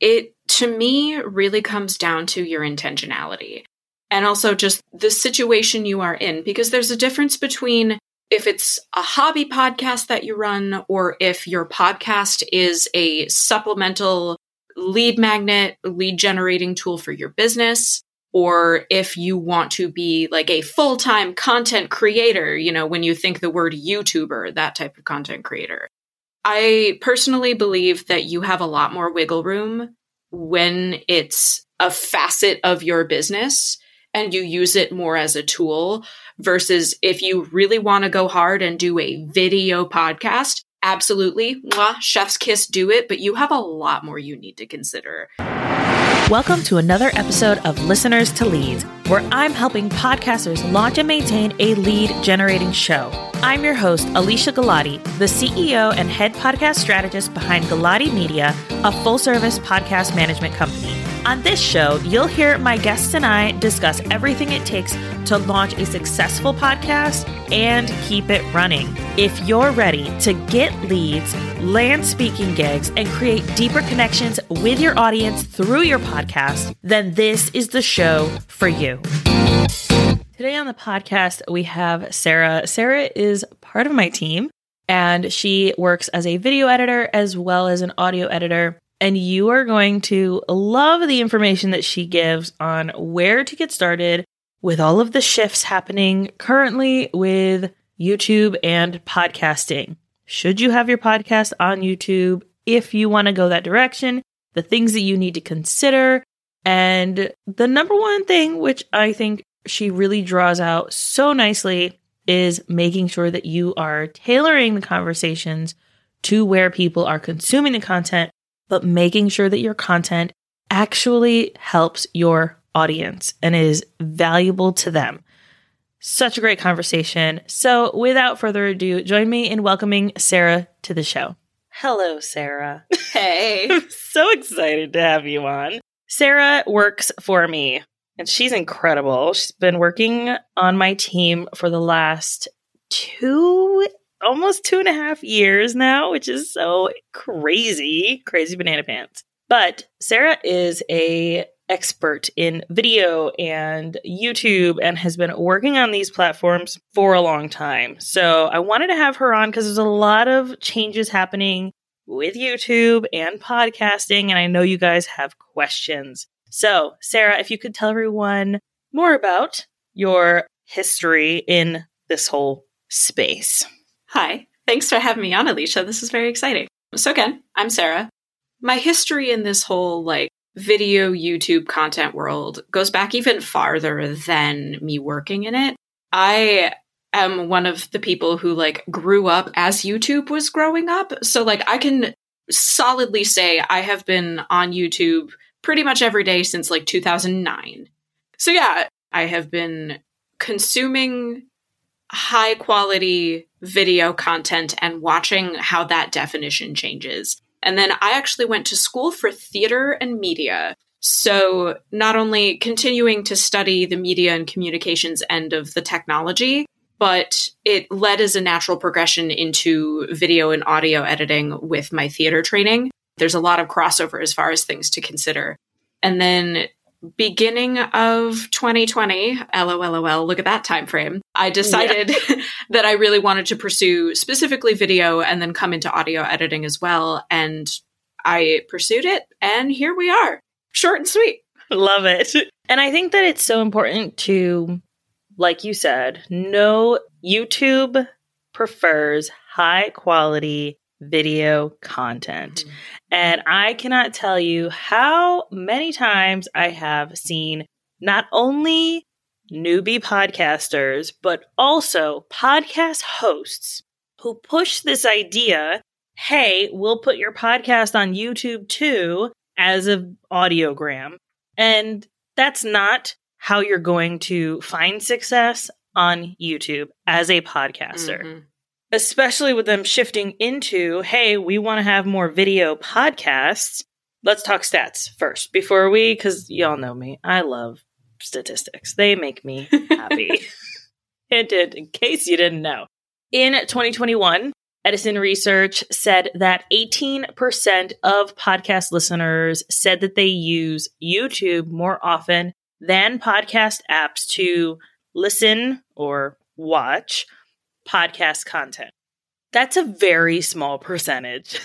It to me really comes down to your intentionality and also just the situation you are in because there's a difference between if it's a hobby podcast that you run or if your podcast is a supplemental lead magnet, lead generating tool for your business, or if you want to be like a full time content creator, you know, when you think the word YouTuber, that type of content creator. I personally believe that you have a lot more wiggle room when it's a facet of your business and you use it more as a tool versus if you really want to go hard and do a video podcast, absolutely, mwah, chef's kiss, do it, but you have a lot more you need to consider. Welcome to another episode of Listeners to Leads, where I'm helping podcasters launch and maintain a lead generating show. I'm your host, Alesia Galati, the CEO and head podcast strategist behind Galati Media, a full service podcast management company. On this show, you'll hear my guests and I discuss everything it takes to launch a successful podcast and keep it running. If you're ready to get leads, land speaking gigs, and create deeper connections with your audience through your podcast, then this is the show for you. Today on the podcast, we have Sarah. Sarah is part of my team and she works as a video editor as well as an audio editor and you are going to love the information that she gives on where to get started with all of the shifts happening currently with YouTube and podcasting. Should you have your podcast on YouTube? If you want to go that direction, the things that you need to consider. And the number one thing, which I think she really draws out so nicely, is making sure that you are tailoring the conversations to where people are consuming the content but making sure that your content actually helps your audience and is valuable to them. Such a great conversation. So, without further ado, join me in welcoming Sarah to the show. Hello, Sarah. Hey. I'm so excited to have you on. Sarah works for me, and she's incredible. She's been working on my team for the last two almost two and a half years now, which is so crazy, crazy banana pants. But Sarah is a expert in video and YouTube and has been working on these platforms for a long time. So I wanted to have her on because there's a lot of changes happening with YouTube and podcasting, and I know you guys have questions. So, Sarah, if you could tell everyone more about your history in this whole space. Hi. Thanks for having me on, Alesia. This is very exciting. So, again, I'm Sarah. My history in this whole like video YouTube content world goes back even farther than me working in it. I am one of the people who like grew up as YouTube was growing up. So, like, I can solidly say I have been on YouTube pretty much every day since like 2009. So, yeah, I have been consuming high quality video content and watching how that definition changes. And then I actually went to school for theater and media. So, not only continuing to study the media and communications end of the technology, but it led as a natural progression into video and audio editing with my theater training. There's a lot of crossover as far as things to consider. And then beginning of 2020 lol look at that time frame i decided yeah. that i really wanted to pursue specifically video and then come into audio editing as well and i pursued it and here we are short and sweet love it and i think that it's so important to like you said no youtube prefers high quality video content. Mm-hmm. And I cannot tell you how many times I have seen not only newbie podcasters, but also podcast hosts who push this idea hey, we'll put your podcast on YouTube too as an audiogram. And that's not how you're going to find success on YouTube as a podcaster. Mm-hmm especially with them shifting into, hey, we want to have more video podcasts. Let's talk stats first before we, because y'all know me. I love statistics, they make me happy. Hinted in case you didn't know. In 2021, Edison Research said that 18% of podcast listeners said that they use YouTube more often than podcast apps to listen or watch podcast content. That's a very small percentage.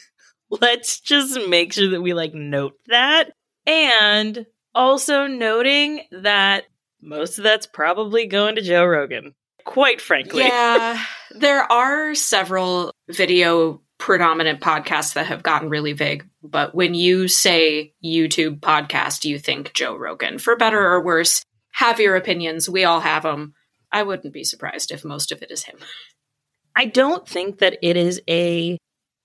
Let's just make sure that we like note that. And also noting that most of that's probably going to Joe Rogan quite frankly. Yeah, there are several video predominant podcasts that have gotten really big, but when you say YouTube podcast, you think Joe Rogan. For better or worse, have your opinions. We all have them. I wouldn't be surprised if most of it is him. I don't think that it is a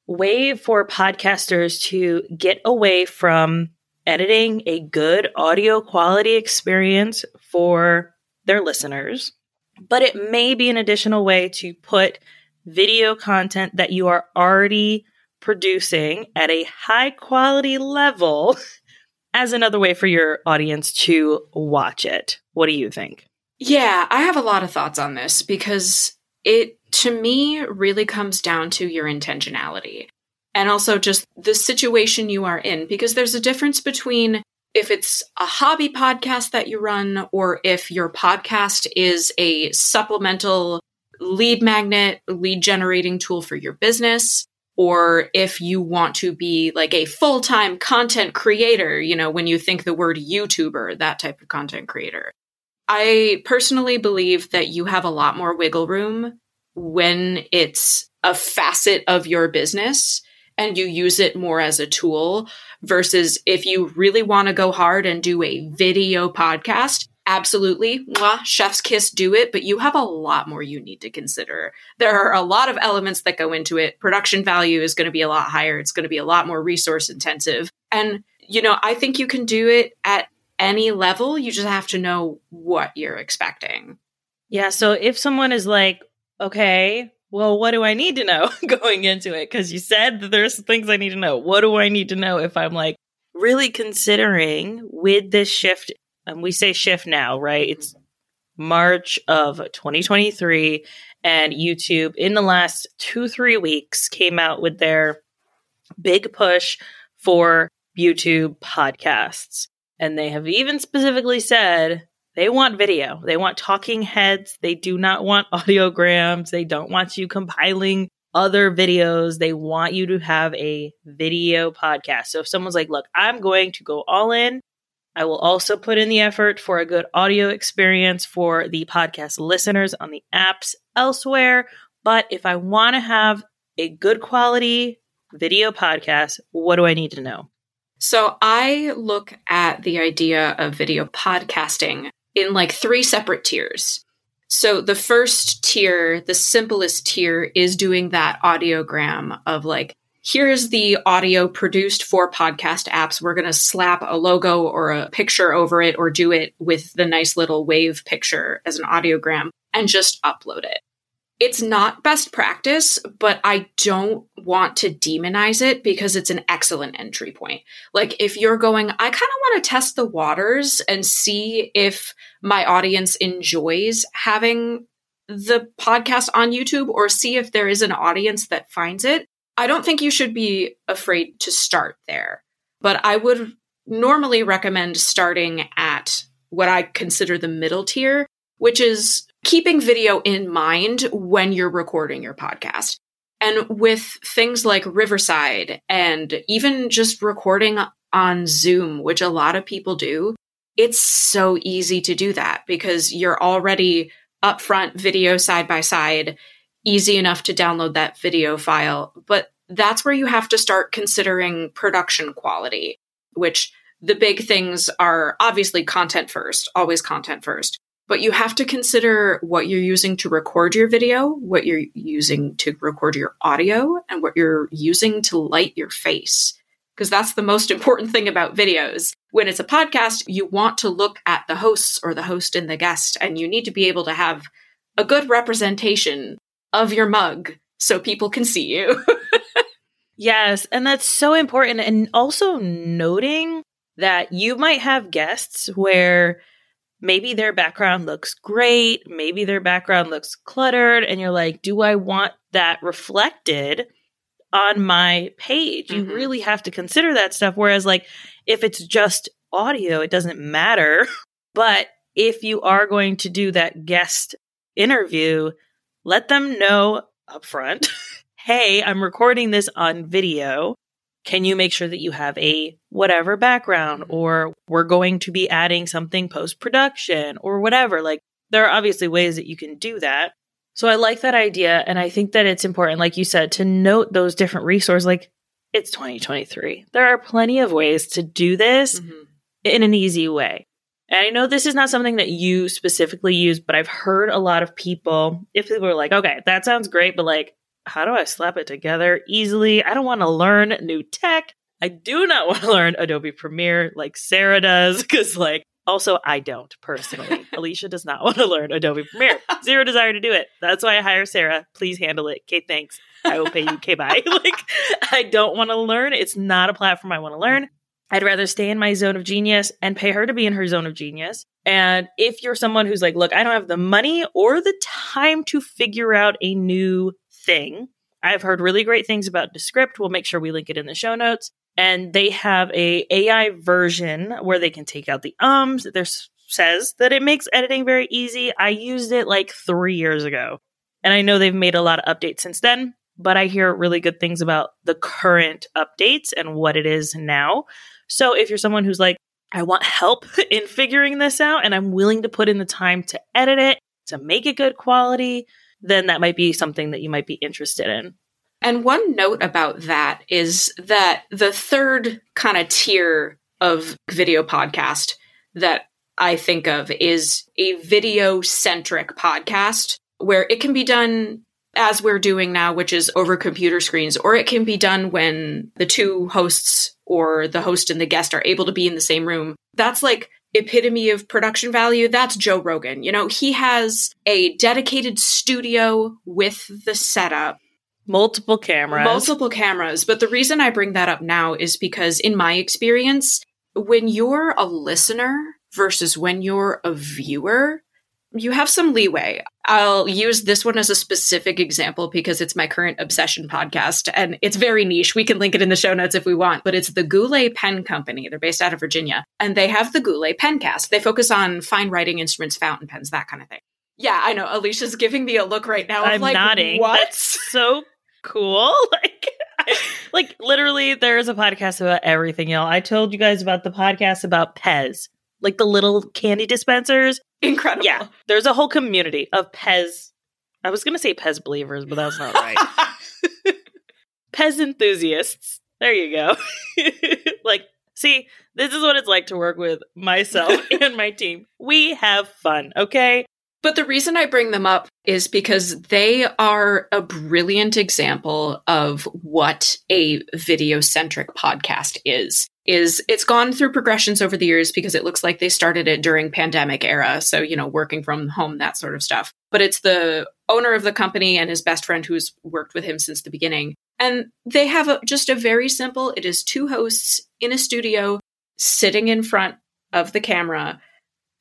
way for podcasters to get away from editing a good audio quality experience for their listeners but it may be an additional way to put video content that you are already producing at a high quality level as another way for your audience to watch it. What do you think? Yeah, I have a lot of thoughts on this because it, to me, really comes down to your intentionality and also just the situation you are in because there's a difference between if it's a hobby podcast that you run or if your podcast is a supplemental lead magnet, lead generating tool for your business, or if you want to be like a full time content creator, you know, when you think the word YouTuber, that type of content creator. I personally believe that you have a lot more wiggle room when it's a facet of your business and you use it more as a tool versus if you really want to go hard and do a video podcast. Absolutely. Mwah, chef's kiss, do it, but you have a lot more you need to consider. There are a lot of elements that go into it. Production value is going to be a lot higher. It's going to be a lot more resource intensive. And, you know, I think you can do it at any level. You just have to know what you're expecting. Yeah. So if someone is like, okay, well, what do I need to know going into it? Because you said that there's things I need to know. What do I need to know if I'm like really considering with this shift? And we say shift now, right? Mm-hmm. It's March of 2023, and YouTube in the last two, three weeks came out with their big push for YouTube podcasts. And they have even specifically said they want video. They want talking heads. They do not want audiograms. They don't want you compiling other videos. They want you to have a video podcast. So if someone's like, look, I'm going to go all in, I will also put in the effort for a good audio experience for the podcast listeners on the apps elsewhere. But if I want to have a good quality video podcast, what do I need to know? So I look at the idea of video podcasting in like three separate tiers. So the first tier, the simplest tier, is doing that audiogram of like, here's the audio produced for podcast apps. We're going to slap a logo or a picture over it or do it with the nice little wave picture as an audiogram and just upload it it's not best practice, but I don't want to demonize it because it's an excellent entry point. Like, if you're going, I kind of want to test the waters and see if my audience enjoys having the podcast on YouTube or see if there is an audience that finds it. I don't think you should be afraid to start there, but I would normally recommend starting at what I consider the middle tier, which is keeping video in mind when you're recording your podcast. And with things like Riverside and even just recording on Zoom, which a lot of people do, it's so easy to do that because you're already upfront video side by side, easy enough to download that video file. But that's where you have to start considering production quality, which the big things are obviously content first, always content first but you have to consider what you're using to record your video, what you're using to record your audio, and what you're using to light your face. Because that's the most important thing about videos. When it's a podcast, you want to look at the hosts or the host and the guest, and you need to be able to have a good representation of your mug so people can see you. yes, and that's so important. And also noting that you might have guests where maybe their background looks great, maybe their background looks cluttered, and you're like, do I want that reflected on my page? Mm-hmm. You really have to consider that stuff. Whereas, like, if it's just audio, it doesn't matter. but if you are going to do that guest interview, let them know upfront hey, I'm recording this on video. Can you make sure that you have a whatever background, mm-hmm. or we're going to be adding something post production, or whatever? Like, there are obviously ways that you can do that. So I like that idea. And I think that it's important, like you said, to note those different resources. Like, it's 2023. There are plenty of ways to do this mm-hmm. in an easy way. And I know this is not something that you specifically use, but I've heard a lot of people, if people are like, okay, that sounds great, but like, how do I slap it together easily? I don't want to learn new tech. I do not want to learn Adobe Premiere like Sarah does, because like, also, I don't personally. Alesia does not want to learn Adobe Premiere. Zero desire to do it. That's why I hire Sarah. Please handle it. Okay, thanks. I will pay you. Okay, bye. like, I don't want to learn. It's not a platform I want to learn. I'd rather stay in my zone of genius and pay her to be in her zone of genius. And if you're someone who's like, look, I don't have the money or the time to figure out a new thing, I've heard really great things about Descript. We'll make sure we link it in the show notes. And they have a AI version where they can take out the ums. There says that it makes editing very easy. I used it like three years ago. And I know they've made a lot of updates since then, but I hear really good things about the current updates and what it is now. So if you're someone who's like, I want help in figuring this out and I'm willing to put in the time to edit it, to make it good quality, then that might be something that you might be interested in. And one note about that is that the third kind of tier of video podcast that I think of is a video centric podcast where it can be done as we're doing now, which is over computer screens, or it can be done when the two hosts or the host and the guest are able to be in the same room. That's like epitome of production value. That's Joe Rogan. You know, he has a dedicated studio with the setup. Multiple cameras. Multiple cameras. But the reason I bring that up now is because, in my experience, when you're a listener versus when you're a viewer, you have some leeway. I'll use this one as a specific example because it's my current obsession podcast and it's very niche. We can link it in the show notes if we want, but it's the Goulet Pen Company. They're based out of Virginia and they have the Goulet Pencast. They focus on fine writing instruments, fountain pens, that kind of thing. Yeah, I know. Alesia's giving me a look right now. I'm like, nodding. What? That's so cool. Like, like literally, there's a podcast about everything, y'all. I told you guys about the podcast about Pez, like the little candy dispensers. Incredible. Yeah. There's a whole community of Pez. I was going to say Pez believers, but that's not right. Pez enthusiasts. There you go. like, see, this is what it's like to work with myself and my team. We have fun, okay? But the reason I bring them up is because they are a brilliant example of what a video centric podcast is. Is it's gone through progressions over the years because it looks like they started it during pandemic era. So, you know, working from home, that sort of stuff. But it's the owner of the company and his best friend who's worked with him since the beginning. And they have a, just a very simple, it is two hosts in a studio sitting in front of the camera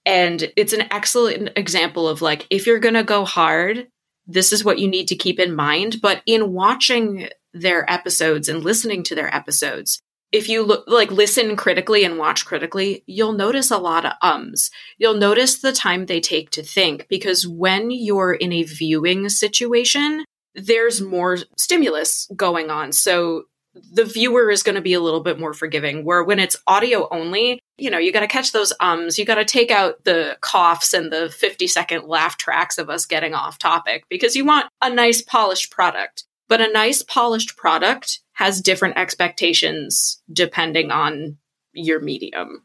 and it's an excellent example of like, if you're going to go hard, this is what you need to keep in mind. But in watching their episodes and listening to their episodes, if you look like listen critically and watch critically, you'll notice a lot of ums. You'll notice the time they take to think because when you're in a viewing situation, there's more stimulus going on. So the viewer is going to be a little bit more forgiving. Where when it's audio only, you know, you got to catch those ums, you got to take out the coughs and the 50 second laugh tracks of us getting off topic because you want a nice polished product. But a nice polished product has different expectations depending on your medium.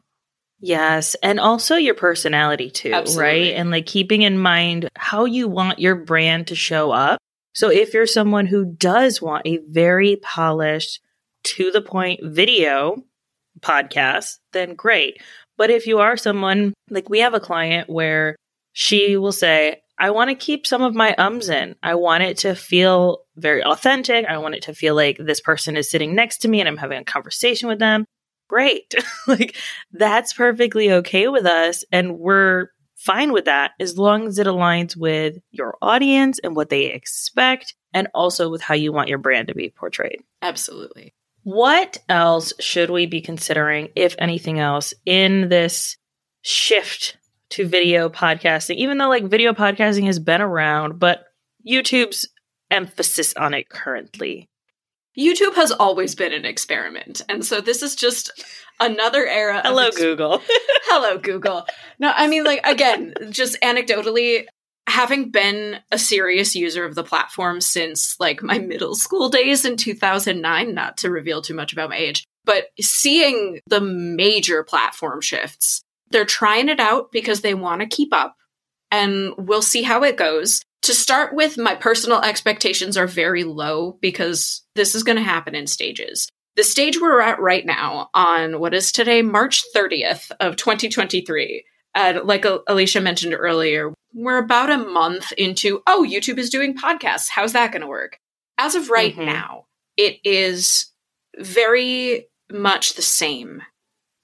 Yes, and also your personality too, Absolutely. right? And like keeping in mind how you want your brand to show up. So if you're someone who does want a very polished, to the point video podcast, then great. But if you are someone like we have a client where she will say, I want to keep some of my ums in. I want it to feel very authentic. I want it to feel like this person is sitting next to me and I'm having a conversation with them. Great. like that's perfectly okay with us. And we're fine with that as long as it aligns with your audience and what they expect and also with how you want your brand to be portrayed. Absolutely. What else should we be considering, if anything else, in this shift to video podcasting? Even though like video podcasting has been around, but YouTube's emphasis on it currently. YouTube has always been an experiment. And so this is just another era. Hello, ex- Google. Hello, Google. No, I mean, like, again, just anecdotally, having been a serious user of the platform since like my middle school days in 2009, not to reveal too much about my age, but seeing the major platform shifts, they're trying it out because they want to keep up. And we'll see how it goes to start with, my personal expectations are very low because this is going to happen in stages. The stage we're at right now on what is today, March 30th of 2023, and like Alesia mentioned earlier, we're about a month into, oh, YouTube is doing podcasts. How's that going to work? As of right mm-hmm. now, it is very much the same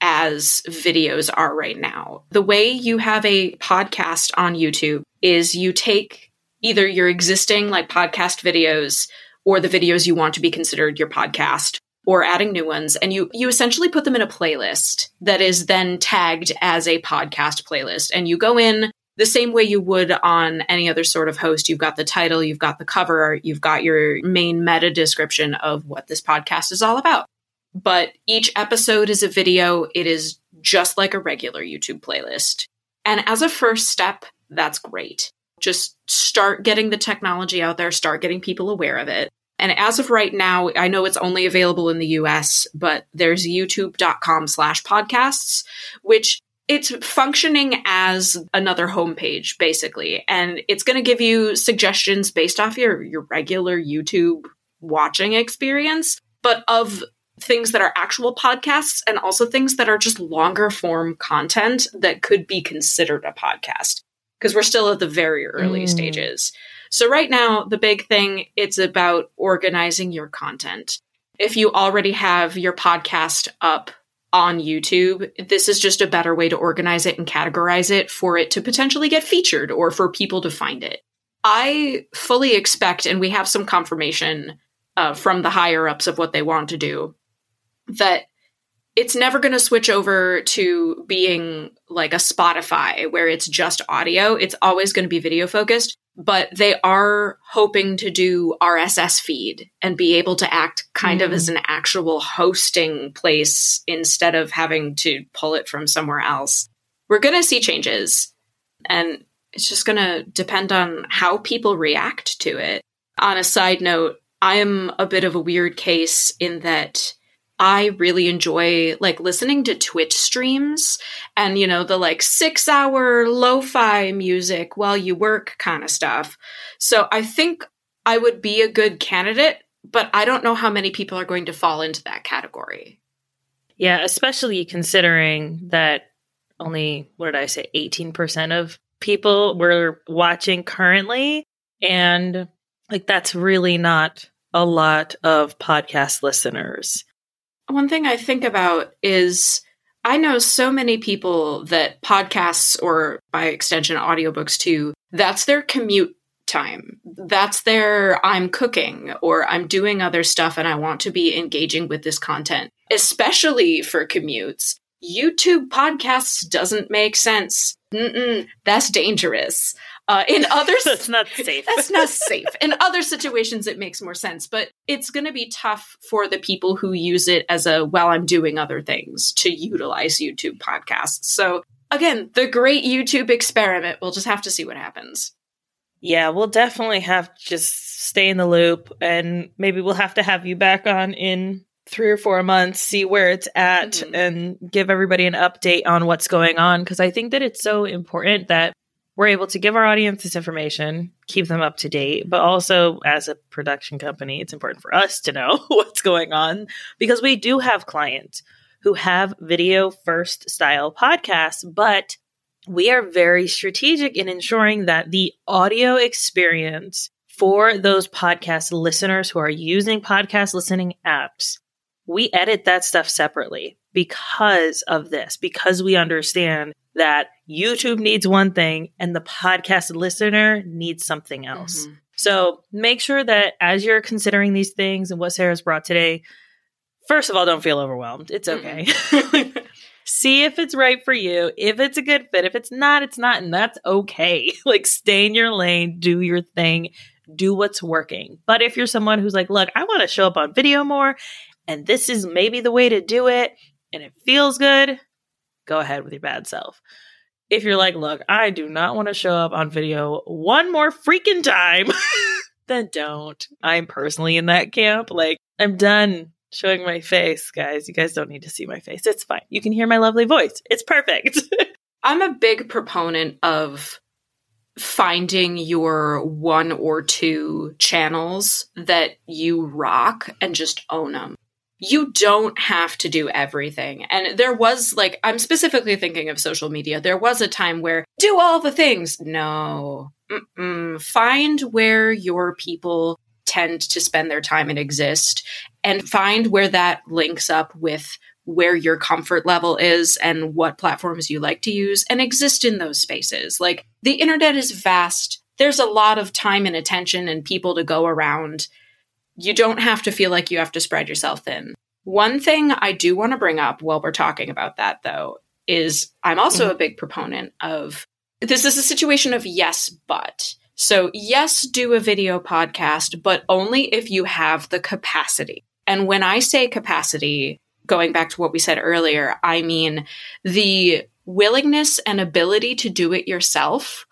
as videos are right now. The way you have a podcast on YouTube is you take either your existing like podcast videos or the videos you want to be considered your podcast or adding new ones and you you essentially put them in a playlist that is then tagged as a podcast playlist and you go in the same way you would on any other sort of host. You've got the title you've got the cover you've got your main meta description of what this podcast is all about. But each episode is a video. It is just like a regular YouTube playlist. And as a first step that's great just start getting the technology out there, start getting people aware of it. And as of right now, I know it's only available in the US, but there's youtube.com slash podcasts, which it's functioning as another homepage basically. And it's going to give you suggestions based off your, your regular YouTube watching experience, but of things that are actual podcasts and also things that are just longer form content that could be considered a podcast because we're still at the very early mm. stages. So right now, the big thing it's about organizing your content. If you already have your podcast up on YouTube, this is just a better way to organize it and categorize it for it to potentially get featured or for people to find it. I fully expect, and we have some confirmation uh, from the higher ups of what they want to do, that it's never going to switch over to being like a Spotify where it's just audio. It's always going to be video focused, but they are hoping to do RSS feed and be able to act kind mm. of as an actual hosting place instead of having to pull it from somewhere else. We're going to see changes and it's just going to depend on how people react to it. On a side note, I am a bit of a weird case in that I really enjoy like listening to Twitch streams and, you know, the like six hour lo fi music while you work kind of stuff. So I think I would be a good candidate, but I don't know how many people are going to fall into that category. Yeah, especially considering that only, what did I say, 18% of people were watching currently. And like, that's really not a lot of podcast listeners one thing I think about is I know so many people that podcasts or by extension audiobooks too, that's their commute time. That's their I'm cooking or I'm doing other stuff and I want to be engaging with this content, especially for commutes. YouTube podcasts doesn't make sense. Mm-mm, that's dangerous. Uh, in others, that's not safe. that's not safe. In other situations, it makes more sense, but it's going to be tough for the people who use it as a while I'm doing other things to utilize YouTube podcasts. So again, the great YouTube experiment. We'll just have to see what happens. Yeah, we'll definitely have to just stay in the loop, and maybe we'll have to have you back on in three or four months, see where it's at, mm-hmm. and give everybody an update on what's going on. Because I think that it's so important that we're able to give our audience this information, keep them up to date, but also as a production company, it's important for us to know what's going on because we do have clients who have video first style podcasts, but we are very strategic in ensuring that the audio experience for those podcast listeners who are using podcast listening apps, we edit that stuff separately because of this, because we understand that YouTube needs one thing and the podcast listener needs something else. Mm-hmm. So make sure that as you're considering these things and what Sarah's brought today, first of all, don't feel overwhelmed. It's okay. Mm-hmm. See if it's right for you. If it's a good fit. If it's not, it's not. And that's okay. like stay in your lane, do your thing, do what's working. But if you're someone who's like, look, I want to show up on video more, and this is maybe the way to do it, and it feels good, go ahead with your bad self. If you're like, look, I do not want to show up on video one more freaking time, then don't. I'm personally in that camp. Like, I'm done showing my face, guys. You guys don't need to see my face. It's fine. You can hear my lovely voice. It's perfect. I'm a big proponent of finding your one or two channels that you rock and just own them you don't have to do everything. And there was like, I'm specifically thinking of social media. There was a time where do all the things. No. Mm-mm. Find where your people tend to spend their time and exist and find where that links up with where your comfort level is and what platforms you like to use and exist in those spaces. Like the internet is vast. There's a lot of time and attention and people to go around you don't have to feel like you have to spread yourself thin. One thing I do want to bring up while we're talking about that, though, is I'm also mm-hmm. a big proponent of this is a situation of yes, but. So, yes, do a video podcast, but only if you have the capacity. And when I say capacity, going back to what we said earlier, I mean the willingness and ability to do it yourself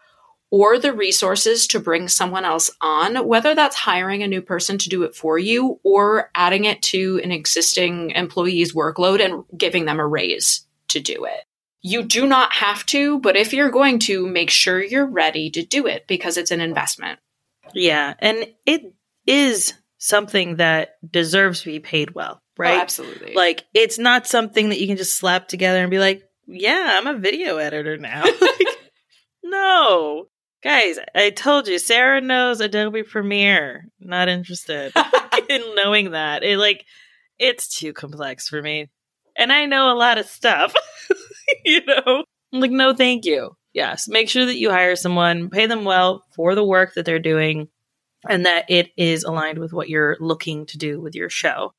or the resources to bring someone else on, whether that's hiring a new person to do it for you or adding it to an existing employee's workload and giving them a raise to do it. You do not have to, but if you're going to, make sure you're ready to do it because it's an investment. Yeah. And it is something that deserves to be paid well, oh, right? Oh, absolutely. Like, it's not something that you can just slap together and be like, yeah, I'm a video editor now. no, Guys, I told you, Sarah knows Adobe Premiere. Not interested in knowing that. It like it's too complex for me. And I know a lot of stuff. you know? I'm like, no, thank you. Yes. Make sure that you hire someone, pay them well for the work that they're doing, and that it is aligned with what you're looking to do with your show.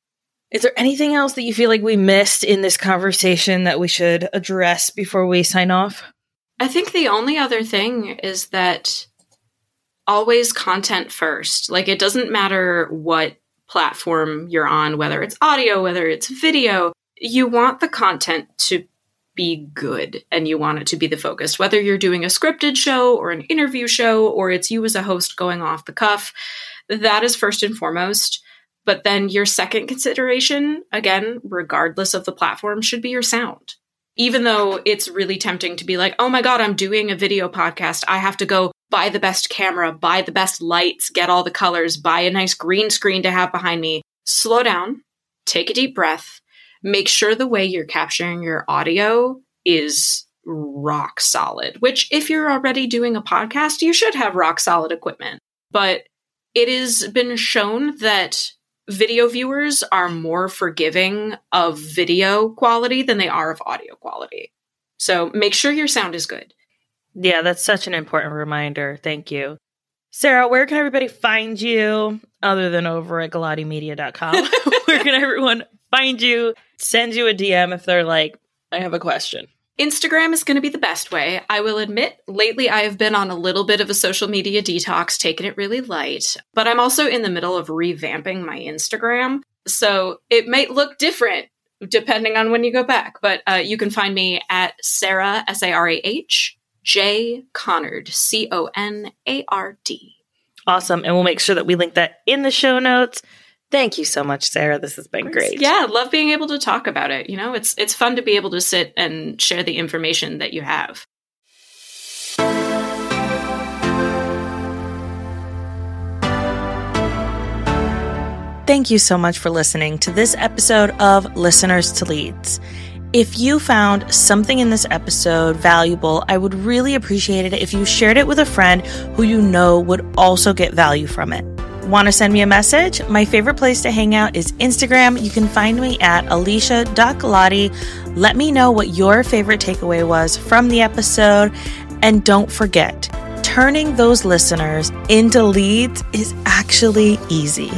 Is there anything else that you feel like we missed in this conversation that we should address before we sign off? I think the only other thing is that always content first. Like it doesn't matter what platform you're on, whether it's audio, whether it's video, you want the content to be good and you want it to be the focus. Whether you're doing a scripted show or an interview show or it's you as a host going off the cuff, that is first and foremost. But then your second consideration, again, regardless of the platform, should be your sound even though it's really tempting to be like, oh my God, I'm doing a video podcast. I have to go buy the best camera, buy the best lights, get all the colors, buy a nice green screen to have behind me. Slow down, take a deep breath, make sure the way you're capturing your audio is rock solid, which if you're already doing a podcast, you should have rock solid equipment. But it has been shown that video viewers are more forgiving of video quality than they are of audio quality. So make sure your sound is good. Yeah, that's such an important reminder. Thank you. Sarah, where can everybody find you other than over at galatimedia.com? where can everyone find you? Send you a DM if they're like, I have a question. Instagram is going to be the best way. I will admit, lately I have been on a little bit of a social media detox, taking it really light, but I'm also in the middle of revamping my Instagram. So it might look different depending on when you go back, but uh, you can find me at Sarah, S A R A H, J Conard, C O N A R D. Awesome. And we'll make sure that we link that in the show notes. Thank you so much, Sarah. This has been great. Yeah, love being able to talk about it. You know, it's it's fun to be able to sit and share the information that you have. Thank you so much for listening to this episode of Listeners to Leads. If you found something in this episode valuable, I would really appreciate it if you shared it with a friend who you know would also get value from it. Want to send me a message? My favorite place to hang out is Instagram. You can find me at alesia.galati. Let me know what your favorite takeaway was from the episode. And don't forget, turning those listeners into leads is actually easy.